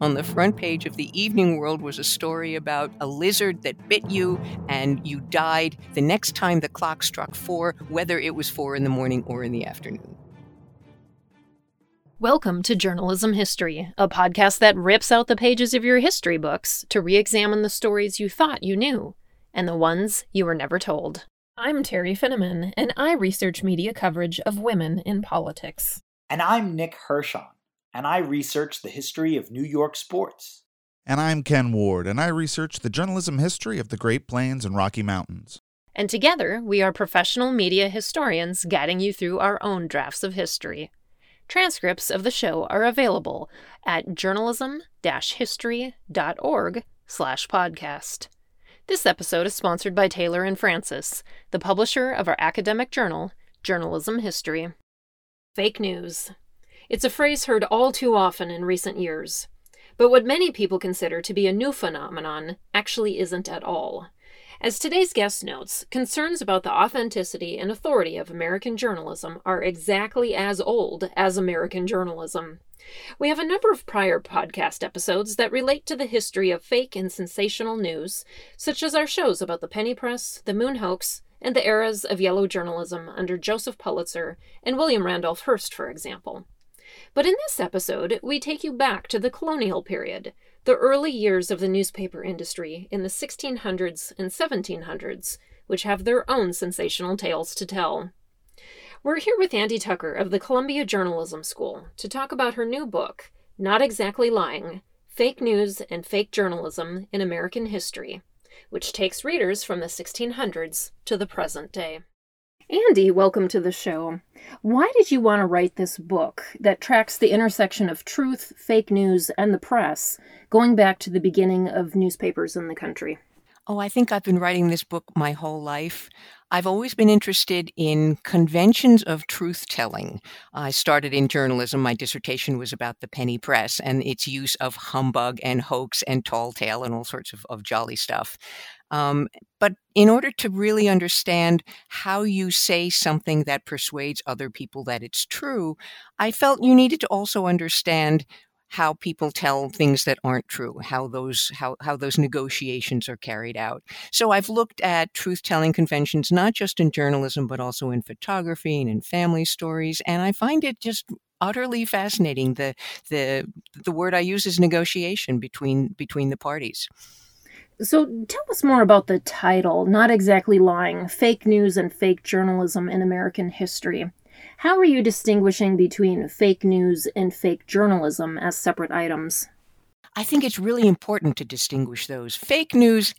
on the front page of the Evening World was a story about a lizard that bit you and you died the next time the clock struck four, whether it was four in the morning or in the afternoon. Welcome to Journalism History, a podcast that rips out the pages of your history books to re examine the stories you thought you knew and the ones you were never told. I'm Teri Finneman, and I research media coverage of women in politics. And I'm Nick Hirshon, and I research the history of New York sports. And I'm Ken Ward, and I research the journalism history of the Great Plains and Rocky Mountains. And together, we are professional media historians guiding you through our own drafts of history. Transcripts of the show are available at journalism-history.org slash podcast. This episode is sponsored by Taylor and Francis, the publisher of our academic journal, Journalism History. Fake news. It's a phrase heard all too often in recent years. But what many people consider to be a new phenomenon actually isn't at all. As today's guest notes, concerns about the authenticity and authority of American journalism are exactly as old as American journalism. We have a number of prior podcast episodes that relate to the history of fake and sensational news, such as our shows about the penny press, the moon hoax, and the eras of yellow journalism under Joseph Pulitzer and William Randolph Hearst, for example. But in this episode, we take you back to the colonial period, the early years of the newspaper industry in the 1600s and 1700s, which have their own sensational tales to tell. We're here with Andie Tucher of the Columbia Journalism School to talk about her new book, Not Exactly Lying Fake News and Fake Journalism in American History, which takes readers from the 1600s to the present day. Andie, welcome to the show. Why did you want to write this book that tracks the intersection of truth, fake news, and the press, going back to the beginning of newspapers in the country? Oh, I think I've been writing this book my whole life. I've always been interested in conventions of truth telling. I started in journalism. My dissertation was about the penny press and its use of humbug and hoax and tall tale and all sorts of, of jolly stuff. Um, but in order to really understand how you say something that persuades other people that it's true, I felt you needed to also understand how people tell things that aren't true, how those how, how those negotiations are carried out. So I've looked at truth telling conventions not just in journalism but also in photography and in family stories, and I find it just utterly fascinating. The the the word I use is negotiation between between the parties. So tell us more about the title, Not Exactly Lying Fake News and Fake Journalism in American History. How are you distinguishing between fake news and fake journalism as separate items? I think it's really important to distinguish those. Fake news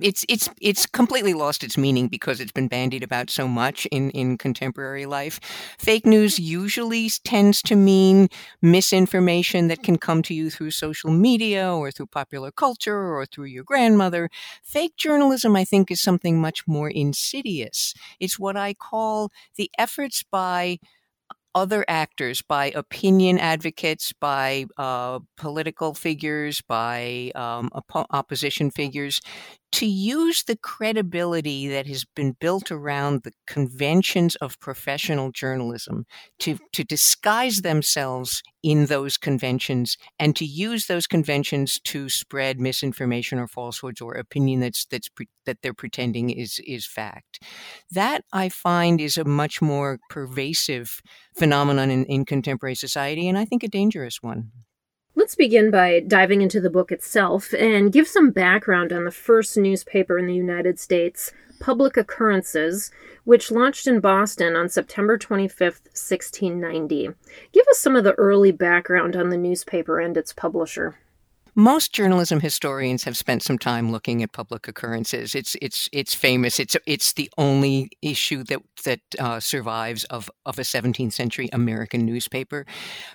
it's it's it's completely lost its meaning because it's been bandied about so much in in contemporary life. Fake news usually tends to mean misinformation that can come to you through social media or through popular culture or through your grandmother. Fake journalism I think is something much more insidious. It's what I call the efforts by other actors, by opinion advocates, by uh, political figures, by um, op- opposition figures, to use the credibility that has been built around the conventions of professional journalism to, to disguise themselves in those conventions and to use those conventions to spread misinformation or falsehoods or opinion that's that's pre- that they're pretending is is fact. That I find is a much more pervasive phenomenon in, in contemporary society and I think a dangerous one. Let's begin by diving into the book itself and give some background on the first newspaper in the United States, Public Occurrences, which launched in Boston on September 25th, 1690. Give us some of the early background on the newspaper and its publisher. Most journalism historians have spent some time looking at public occurrences. It's it's it's famous. It's it's the only issue that that uh, survives of of a 17th century American newspaper.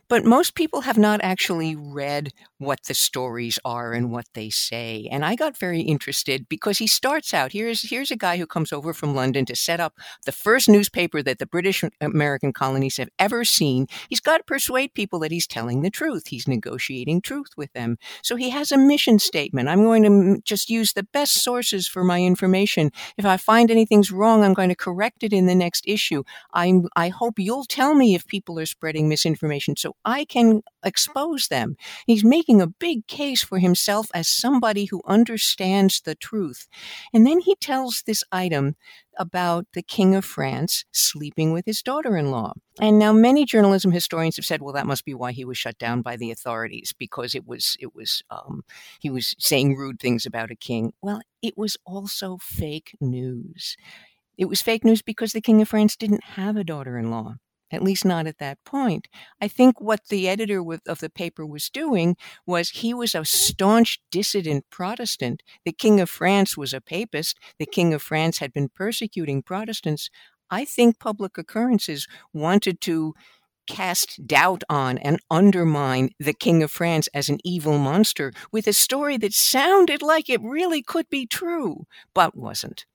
But most people have not actually read what the stories are and what they say. And I got very interested because he starts out here's here's a guy who comes over from London to set up the first newspaper that the British American colonies have ever seen. He's got to persuade people that he's telling the truth. He's negotiating truth with them. So he has a mission statement. I'm going to just use the best sources for my information. If I find anything's wrong, I'm going to correct it in the next issue. I'm, I hope you'll tell me if people are spreading misinformation so I can expose them. He's making a big case for himself as somebody who understands the truth. And then he tells this item about the King of France sleeping with his daughter in law. And now many journalism historians have said, well, that must be why he was shut down by the authorities because it was, it was, um, he was saying rude things about a king. Well, it was also fake news. It was fake news because the King of France didn't have a daughter in law at least not at that point. I think what the editor of the paper was doing was he was a staunch dissident Protestant. The King of France was a papist. The King of France had been persecuting Protestants. I think public occurrences wanted to cast doubt on and undermine the King of France as an evil monster with a story that sounded like it really could be true, but wasn't.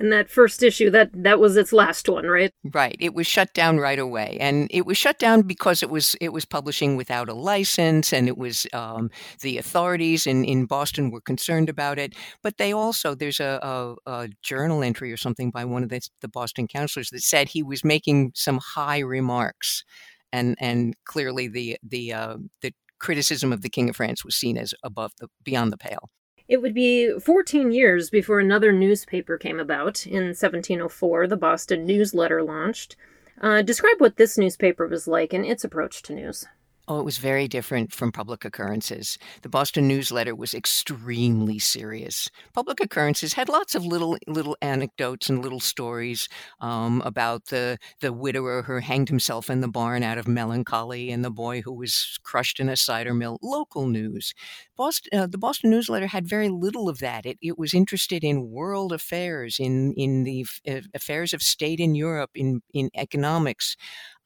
And that first issue, that that was its last one, right? Right. It was shut down right away, and it was shut down because it was it was publishing without a license, and it was um, the authorities in, in Boston were concerned about it. But they also there's a, a, a journal entry or something by one of the, the Boston counselors that said he was making some high remarks, and and clearly the the uh, the criticism of the King of France was seen as above the beyond the pale. It would be 14 years before another newspaper came about. In 1704, the Boston Newsletter launched. Uh, describe what this newspaper was like and its approach to news. Oh, it was very different from public occurrences. The Boston newsletter was extremely serious. Public occurrences had lots of little little anecdotes and little stories um, about the the widower who hanged himself in the barn out of melancholy and the boy who was crushed in a cider mill. Local news. Boston, uh, the Boston newsletter had very little of that. It, it was interested in world affairs, in in the uh, affairs of state in Europe, in in economics.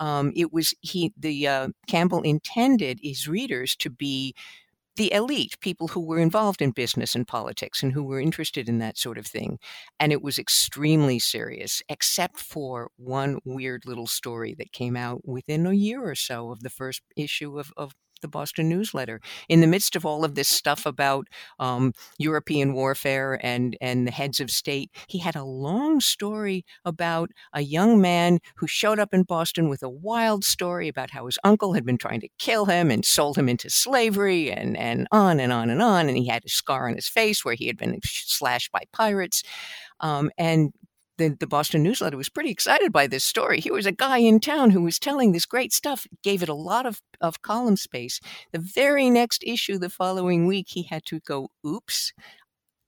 Um, it was he the uh, Campbell intended his readers to be the elite, people who were involved in business and politics and who were interested in that sort of thing. And it was extremely serious, except for one weird little story that came out within a year or so of the first issue of, of the Boston newsletter. In the midst of all of this stuff about um, European warfare and, and the heads of state, he had a long story about a young man who showed up in Boston with a wild story about how his uncle had been trying to kill him and sold him into slavery and, and on and on and on. And he had a scar on his face where he had been slashed by pirates. Um, and the, the Boston newsletter was pretty excited by this story. Here was a guy in town who was telling this great stuff, gave it a lot of, of column space. The very next issue the following week, he had to go, oops,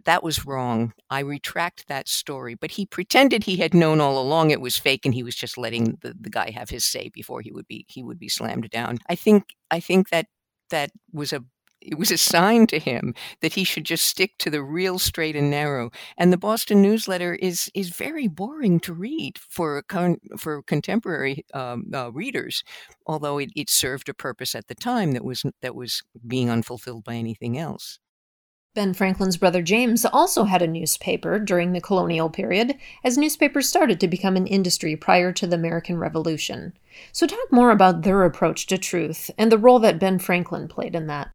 that was wrong. I retract that story. But he pretended he had known all along it was fake and he was just letting the, the guy have his say before he would be he would be slammed down. I think I think that that was a it was a sign to him that he should just stick to the real straight and narrow. And the Boston newsletter is is very boring to read for con- for contemporary um, uh, readers, although it, it served a purpose at the time that was that was being unfulfilled by anything else. Ben Franklin's brother James also had a newspaper during the colonial period, as newspapers started to become an industry prior to the American Revolution. So, talk more about their approach to truth and the role that Ben Franklin played in that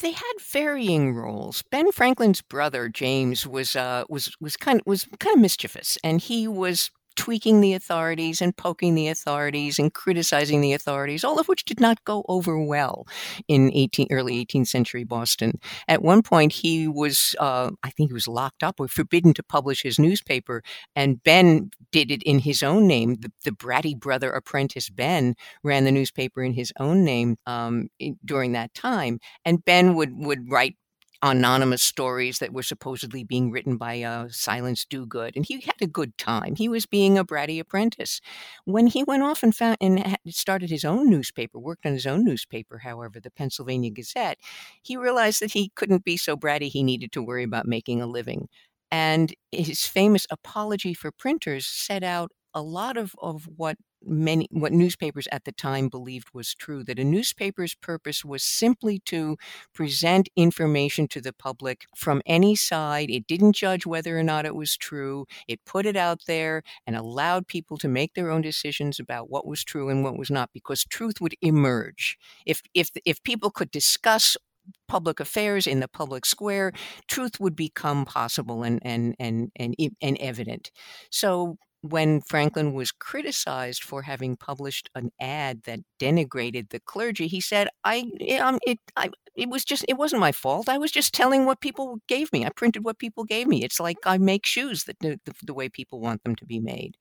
they had varying roles. Ben Franklin's brother James was uh, was was kind of was kind of mischievous, and he was tweaking the authorities and poking the authorities and criticizing the authorities, all of which did not go over well in 18, early 18th century Boston. At one point, he was, uh, I think he was locked up or forbidden to publish his newspaper, and Ben did it in his own name. The, the bratty brother apprentice Ben ran the newspaper in his own name um, in, during that time, and Ben would would write anonymous stories that were supposedly being written by uh, Silence Dogood, and he had a good time. He was being a bratty apprentice. When he went off and found and started his own newspaper, worked on his own newspaper, however, the Pennsylvania Gazette, he realized that he couldn't be so bratty. He needed to worry about making a living. And his famous apology for printers set out a lot of, of what many what newspapers at the time believed was true that a newspaper's purpose was simply to present information to the public from any side. It didn't judge whether or not it was true. It put it out there and allowed people to make their own decisions about what was true and what was not because truth would emerge. If if if people could discuss public affairs in the public square truth would become possible and and and and, and evident. So when Franklin was criticized for having published an ad that denigrated the clergy, he said, "I, um, it, I, it was just, it wasn't my fault. I was just telling what people gave me. I printed what people gave me. It's like I make shoes that the, the, the way people want them to be made."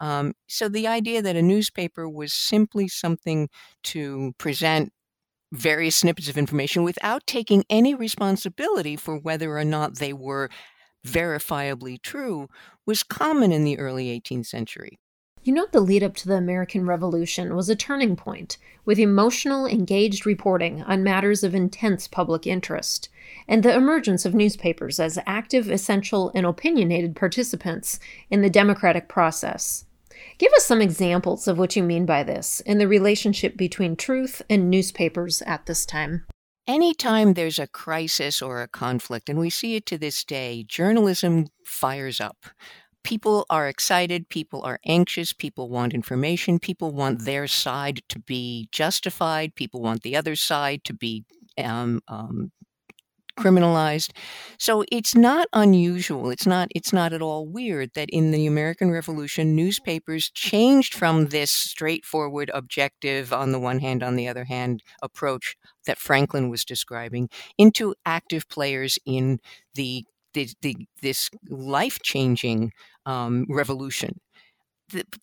Um, so the idea that a newspaper was simply something to present various snippets of information without taking any responsibility for whether or not they were verifiably true was common in the early 18th century. You know, the lead up to the American Revolution was a turning point, with emotional, engaged reporting on matters of intense public interest, and the emergence of newspapers as active, essential, and opinionated participants in the democratic process. Give us some examples of what you mean by this and the relationship between truth and newspapers at this time. Anytime there's a crisis or a conflict, and we see it to this day, journalism fires up. People are excited, people are anxious, people want information, people want their side to be justified, people want the other side to be um, um, criminalized. So it's not unusual. It's not it's not at all weird that in the American Revolution newspapers changed from this straightforward objective on the one hand on the other hand approach that Franklin was describing into active players in the, the, the this life-changing um, revolution.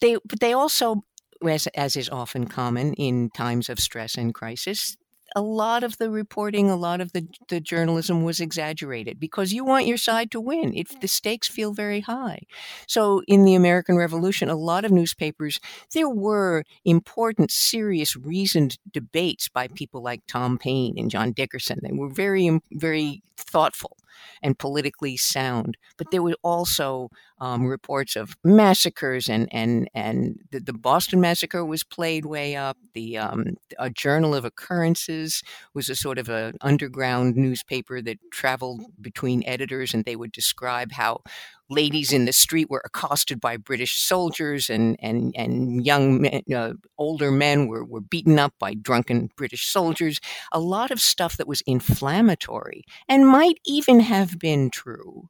They but they also as, as is often common in times of stress and crisis, a lot of the reporting, a lot of the, the journalism was exaggerated because you want your side to win. If the stakes feel very high. So in the American Revolution, a lot of newspapers, there were important, serious, reasoned debates by people like Tom Paine and John Dickinson. They were very, very thoughtful and politically sound. But there were also um, reports of massacres, and and and the, the, Boston massacre was played way up. The um, a Journal of Occurrences was a sort of an underground newspaper that traveled between editors, and they would describe how ladies in the street were accosted by British soldiers, and and and young men, uh, older men were were beaten up by drunken British soldiers. A lot of stuff that was inflammatory and might even have been true.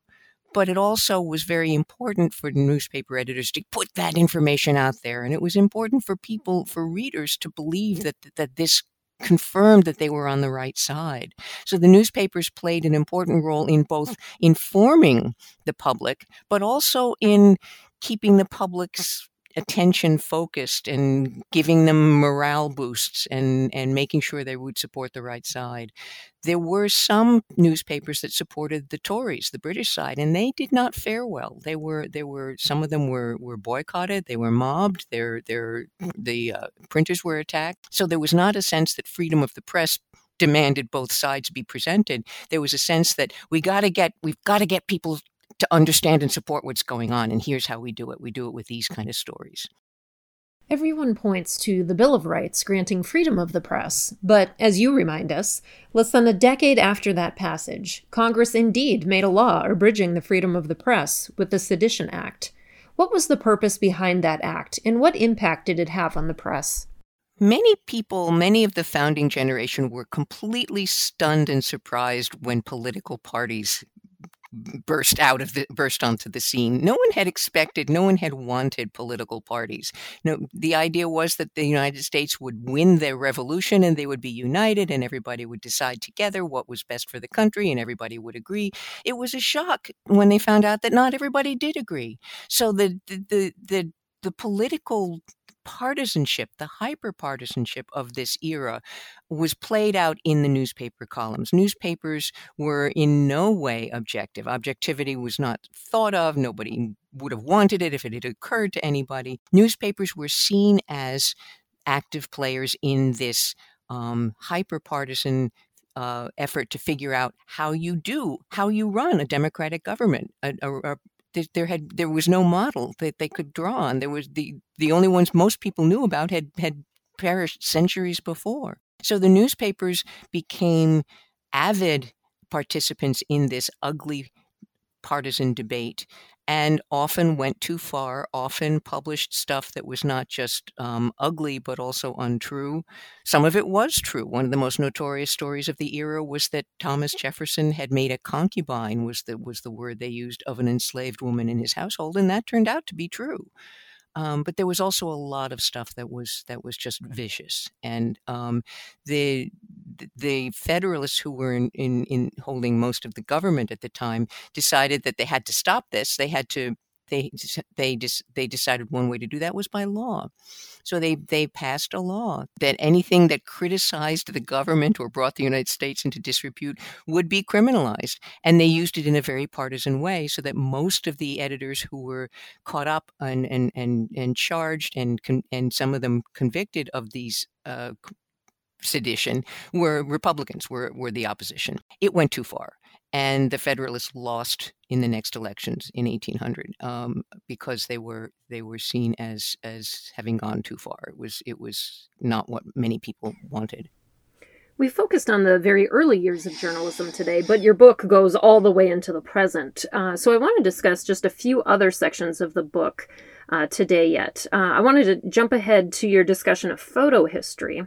But it also was very important for newspaper editors to put that information out there. And it was important for people, for readers to believe that, that this confirmed that they were on the right side. So the newspapers played an important role in both hmm. informing the public, but also in keeping the public's attention focused and giving them morale boosts and, and making sure they would support the right side. There were some newspapers that supported the Tories, the British side, and they did not fare well. They were there were some of them were, were boycotted, they were mobbed, their their the uh, printers were attacked. So there was not a sense that freedom of the press demanded both sides be presented. There was a sense that we got to get we've got to get people to understand and support what's going on. And here's how we do it we do it with these kind of stories. Everyone points to the Bill of Rights granting freedom of the press, but as you remind us, less than a decade after that passage, Congress indeed made a law abridging the freedom of the press with the Sedition Act. What was the purpose behind that act, and what impact did it have on the press? Many people, many of the founding generation, were completely stunned and surprised when political parties burst out of the burst onto the scene. No one had expected, no one had wanted political parties. No, the idea was that the United States would win their revolution and they would be united and everybody would decide together what was best for the country and everybody would agree. It was a shock when they found out that not everybody did agree. So the the the, the the political partisanship, the hyperpartisanship of this era was played out in the newspaper columns. Newspapers were in no way objective. Objectivity was not thought of. Nobody would have wanted it if it had occurred to anybody. Newspapers were seen as active players in this um, hyperpartisan uh, effort to figure out how you do, how you run a democratic government, a, a, there had there was no model that they could draw on. There was the the only ones most people knew about had had perished centuries before. So the newspapers became avid participants in this ugly partisan debate and often went too far, often published stuff that was not just um, ugly but also untrue. Some of it was true. One of the most notorious stories of the era was that Thomas Jefferson had made a concubine was the was the word they used of an enslaved woman in his household, and that turned out to be true. Um, but there was also a lot of stuff that was that was just vicious, and um, the the Federalists who were in, in, in holding most of the government at the time decided that they had to stop this. They had to they they just they decided one way to do that was by law. So they they passed a law that anything that criticized the government or brought the United States into disrepute would be criminalized, and they used it in a very partisan way, so that most of the editors who were caught up and and and, and charged and and some of them convicted of these uh, sedition were Republicans, were, were the opposition. It went too far. And the Federalists lost in the next elections in 1800 um, because they were they were seen as as having gone too far. It was it was not what many people wanted. We focused on the very early years of journalism today, but your book goes all the way into the present. Uh, so I want to discuss just a few other sections of the book uh, today yet. Uh, I wanted to jump ahead to your discussion of photo history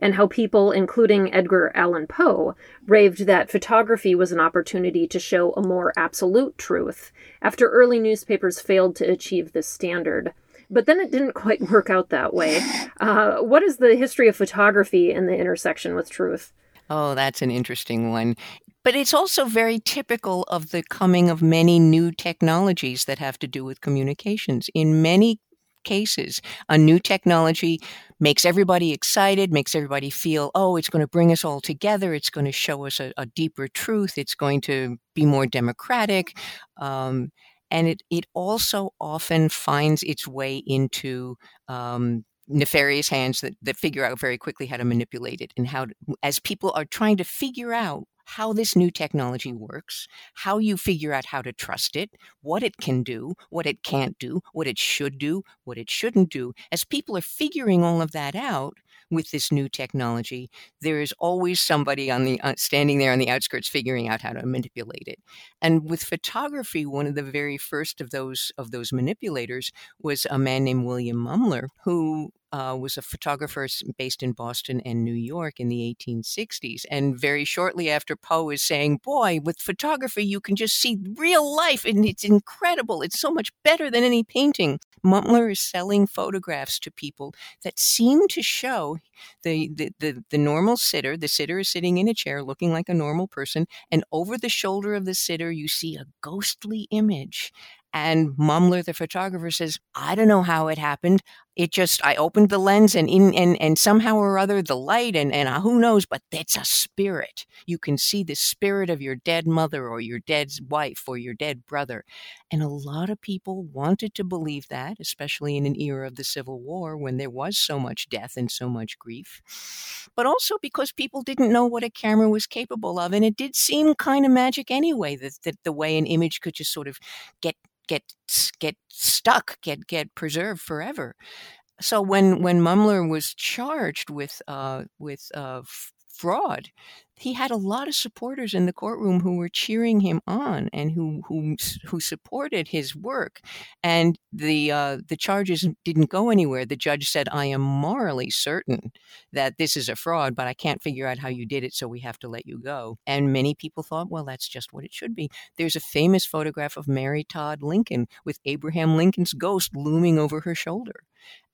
and how people, including Edgar Allan Poe, raved that photography was an opportunity to show a more absolute truth after early newspapers failed to achieve this standard. But then it didn't quite work out that way. Uh, what is the history of photography in the intersection with truth? Oh, that's an interesting one. But it's also very typical of the coming of many new technologies that have to do with communications. In many cases, a new technology makes everybody excited, makes everybody feel, oh, it's going to bring us all together. It's going to show us a, a deeper truth. It's going to be more democratic. Um, and it, it also often finds its way into um, nefarious hands that, that figure out very quickly how to manipulate it and how to, as people are trying to figure out how this new technology works, how you figure out how to trust it, what it can do, what it can't do, what it should do, what it shouldn't do. As people are figuring all of that out, with this new technology, there is always somebody on the uh, standing there on the outskirts figuring out how to manipulate it. And with photography, one of the very first of those of those manipulators was a man named William Mumler, who uh, was a photographer based in Boston and New York in the 1860s. And very shortly after Poe is saying, Boy, with photography, you can just see real life and it's incredible. It's so much better than any painting. Mumler is selling photographs to people that seem to show the, the, the, the normal sitter. The sitter is sitting in a chair looking like a normal person. And over the shoulder of the sitter, you see a ghostly image. And Mumler, the photographer, says, I don't know how it happened. It just I opened the lens and in and and somehow or other the light and and uh, who knows, but it's a spirit. You can see the spirit of your dead mother or your dead wife or your dead brother. And a lot of people wanted to believe that, especially in an era of the Civil War when there was so much death and so much grief. But also because people didn't know what a camera was capable of. And it did seem kind of magic anyway, that, that the way an image could just sort of get get get stuck, get get preserved forever. So when when Mumler was charged with uh, with uh, fraud, he had a lot of supporters in the courtroom who were cheering him on and who who who supported his work. And the uh, the charges didn't go anywhere. The judge said, "I am morally certain that this is a fraud, but I can't figure out how you did it, so we have to let you go." And many people thought, "Well, that's just what it should be." There's a famous photograph of Mary Todd Lincoln with Abraham Lincoln's ghost looming over her shoulder,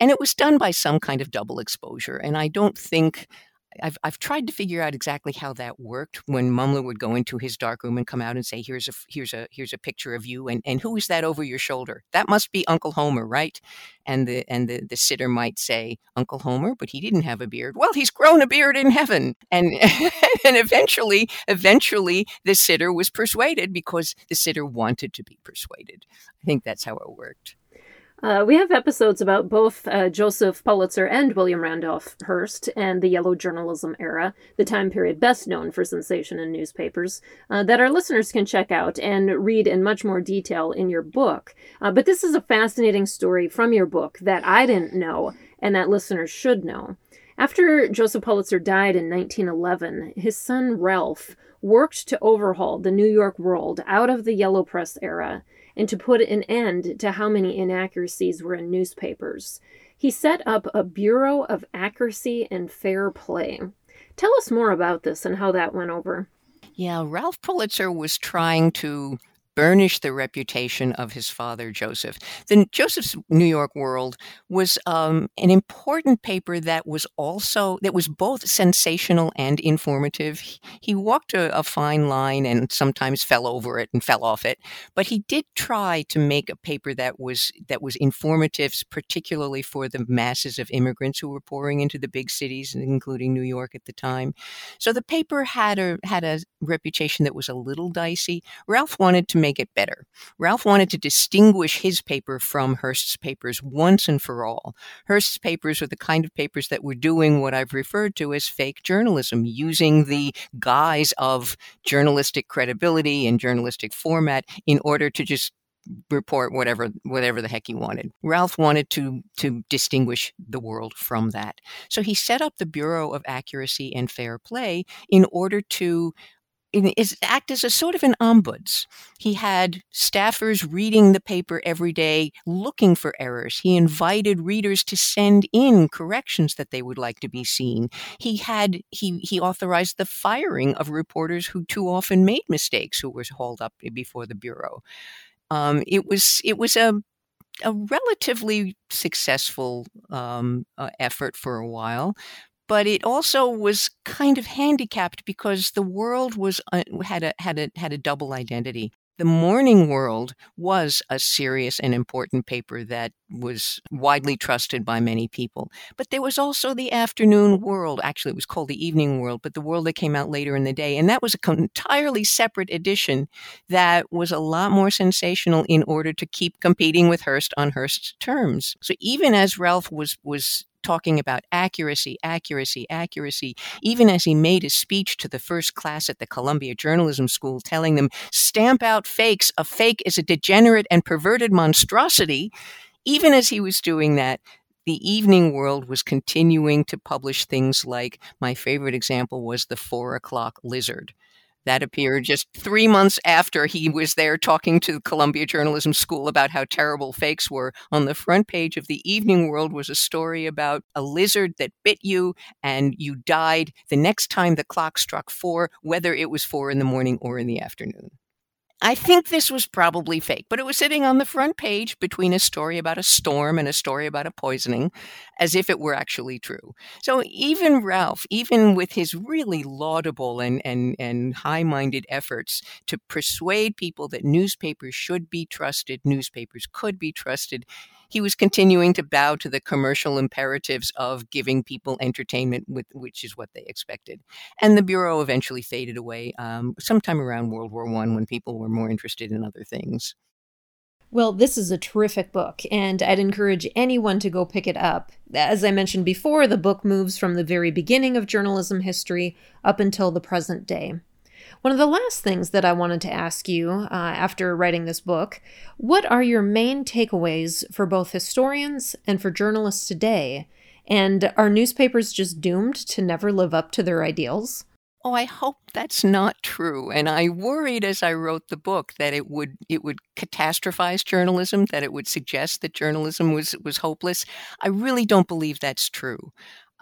and it was done by some kind of double exposure. And I don't think I've I've tried to figure out exactly how that worked when Mumler would go into his dark room and come out and say, "Here's a here's a here's a picture of you," and and who is that over your shoulder? That must be Uncle Homer, right? And the and the the sitter might say, "Uncle Homer," but he didn't have a beard. Well, he's grown a beard in heaven, and and eventually, eventually, the sitter was persuaded because the sitter wanted to be persuaded. I think that's how it worked. Uh, we have episodes about both uh, Joseph Pulitzer and William Randolph Hearst and the yellow journalism era, the time period best known for sensation in newspapers, uh, that our listeners can check out and read in much more detail in your book. Uh, but this is a fascinating story from your book that I didn't know and that listeners should know. After Joseph Pulitzer died in 1911, his son Ralph worked to overhaul the New York world out of the yellow press era and to put an end to how many inaccuracies were in newspapers. He set up a Bureau of Accuracy and Fair Play. Tell us more about this and how that went over. Yeah, Ralph Pulitzer was trying to burnish the reputation of his father, Joseph. The Joseph's New York World was um, an important paper that was also that was both sensational and informative. He walked a, a fine line and sometimes fell over it and fell off it, but he did try to make a paper that was that was informative, particularly for the masses of immigrants who were pouring into the big cities, including New York at the time. So the paper had a had a reputation that was a little dicey. Ralph wanted to make it better. Ralph wanted to distinguish his paper from Hearst's papers once and for all. Hearst's papers were the kind of papers that were doing what I've referred to as fake journalism, using the guise of journalistic credibility and journalistic format in order to just report whatever whatever the heck he wanted. Ralph wanted to to distinguish the world from that. So he set up the Bureau of Accuracy and Fair Play in order to is act as a sort of an ombuds. He had staffers reading the paper every day, looking for errors. He invited readers to send in corrections that they would like to be seen. He had he he authorized the firing of reporters who too often made mistakes, who were hauled up before the bureau. Um, it was it was a a relatively successful um, uh, effort for a while, but it also was kind of handicapped because the world was uh, had a had a had a double identity. The Morning World was a serious and important paper that was widely trusted by many people. But there was also the Afternoon World. Actually, it was called the Evening World, but the world that came out later in the day. And that was an entirely separate edition that was a lot more sensational in order to keep competing with Hearst on Hearst's terms. So even as Ralph was, was talking about accuracy, accuracy, accuracy, even as he made his speech to the first class at the Columbia Journalism School, telling them, stamp out fakes. A fake is a degenerate and perverted monstrosity. Even as he was doing that, the evening world was continuing to publish things like my favorite example was the four o'clock lizard that appeared just three months after he was there talking to the Columbia Journalism School about how terrible fakes were. On the front page of the Evening World was a story about a lizard that bit you and you died the next time the clock struck four, whether it was four in the morning or in the afternoon. I think this was probably fake, but it was sitting on the front page between a story about a storm and a story about a poisoning, as if it were actually true. So even Ralph, even with his really laudable and, and, and high minded efforts to persuade people that newspapers should be trusted, newspapers could be trusted, he was continuing to bow to the commercial imperatives of giving people entertainment, with, which is what they expected. And the bureau eventually faded away um, sometime around World War One when people were more interested in other things. Well, this is a terrific book, and I'd encourage anyone to go pick it up. As I mentioned before, the book moves from the very beginning of journalism history up until the present day. One of the last things that I wanted to ask you uh, after writing this book what are your main takeaways for both historians and for journalists today? And are newspapers just doomed to never live up to their ideals? Oh, I hope that's not true. And I worried as I wrote the book that it would it would catastrophize journalism, that it would suggest that journalism was was hopeless. I really don't believe that's true.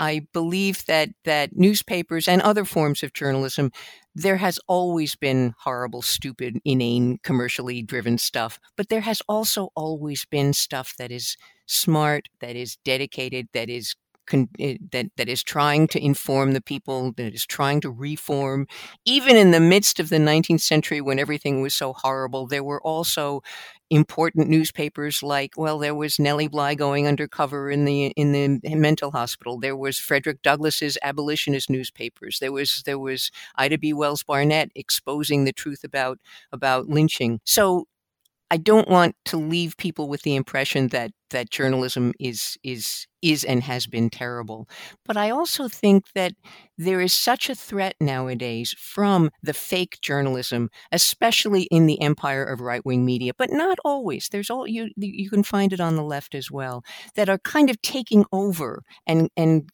I believe that that newspapers and other forms of journalism, there has always been horrible, stupid, inane, commercially driven stuff, but there has also always been stuff that is smart, that is dedicated, that is con- eh, that that is trying to inform the people, that is trying to reform. Even in the midst of the 19th century, when everything was so horrible, there were also important newspapers like well there was Nellie Bly going undercover in the in the mental hospital. There was Frederick Douglass's abolitionist newspapers. There was there was Ida B. Wells Barnett exposing the truth about about lynching. So I don't want to leave people with the impression that that journalism is is is and has been terrible. But I also think that there is such a threat nowadays from the fake journalism, especially in the empire of right wing media, but not always. There's all you you can find it on the left as well that are kind of taking over and and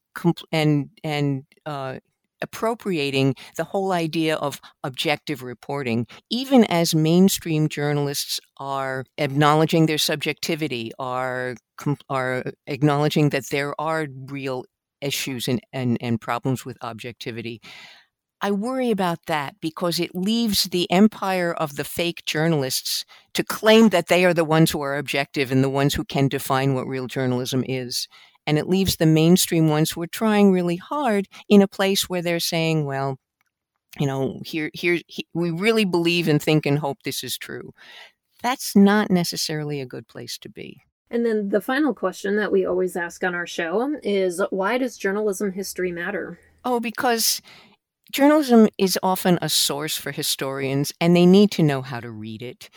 and and uh, appropriating the whole idea of objective reporting, even as mainstream journalists are acknowledging their subjectivity, are are acknowledging that there are real issues and, and, and problems with objectivity. I worry about that because it leaves the empire of the fake journalists to claim that they are the ones who are objective and the ones who can define what real journalism is. And it leaves the mainstream ones who are trying really hard in a place where they're saying, well, you know, here, here, he, we really believe and think and hope this is true. That's not necessarily a good place to be. And then the final question that we always ask on our show is why does journalism history matter? Oh, because journalism is often a source for historians and they need to know how to read it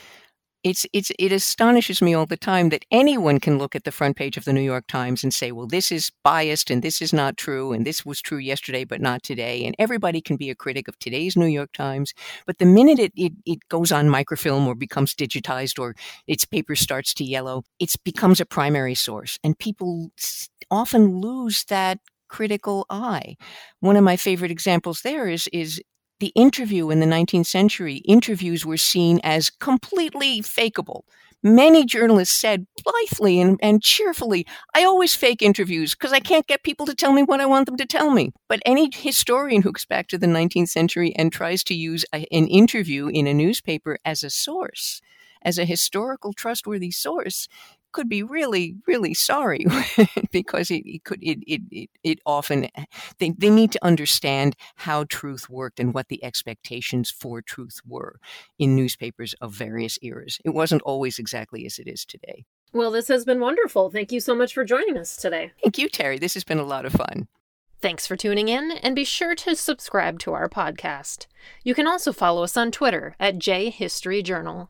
it's it's it astonishes me all the time that anyone can look at the front page of the New York Times and say, "Well, this is biased and this is not true and this was true yesterday but not today." And everybody can be a critic of today's New York Times, but the minute it it, it goes on microfilm or becomes digitized or its paper starts to yellow, it becomes a primary source, and people often lose that critical eye. One of my favorite examples there is is the interview in the 19th century, interviews were seen as completely fakeable. Many journalists said blithely and, and cheerfully, I always fake interviews because I can't get people to tell me what I want them to tell me. But any historian who goes back to the 19th century and tries to use a, an interview in a newspaper as a source, as a historical trustworthy source, could be really, really sorry because it, it could it, it, it, it often eh, they, they need to understand how truth worked and what the expectations for truth were in newspapers of various eras. It wasn't always exactly as it is today. Well, this has been wonderful. Thank you so much for joining us today. Thank you, Teri. This has been a lot of fun. Thanks for tuning in, and be sure to subscribe to our podcast. You can also follow us on Twitter at JHistoryJournal.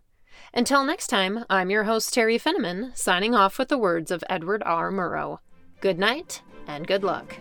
Until next time, I'm your host, Teri Finneman, signing off with the words of Edward R. Murrow. Good night and good luck.